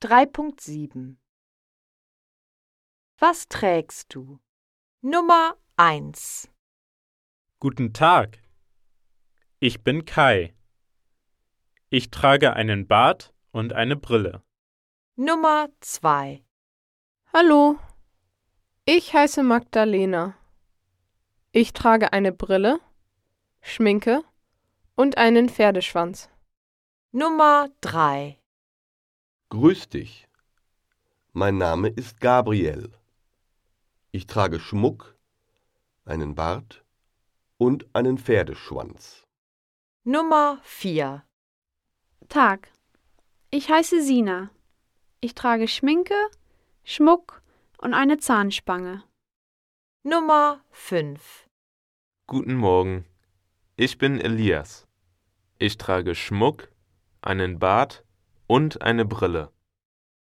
3.7 Was trägst du? Nummer 1 Guten Tag. Ich bin Kai. Ich trage einen Bart und eine Brille. Nummer 2 Hallo, ich heiße Magdalena. Ich trage eine Brille, Schminke und einen Pferdeschwanz. Nummer 3 Grüß dich. Mein Name ist Gabriel. Ich trage Schmuck, einen Bart und einen Pferdeschwanz. Nummer 4 Tag. Ich heiße Sina. Ich trage Schminke, Schmuck und eine Zahnspange. Nummer 5 Guten Morgen. Ich bin Elias. Ich trage Schmuck, einen Bart und eine Brille.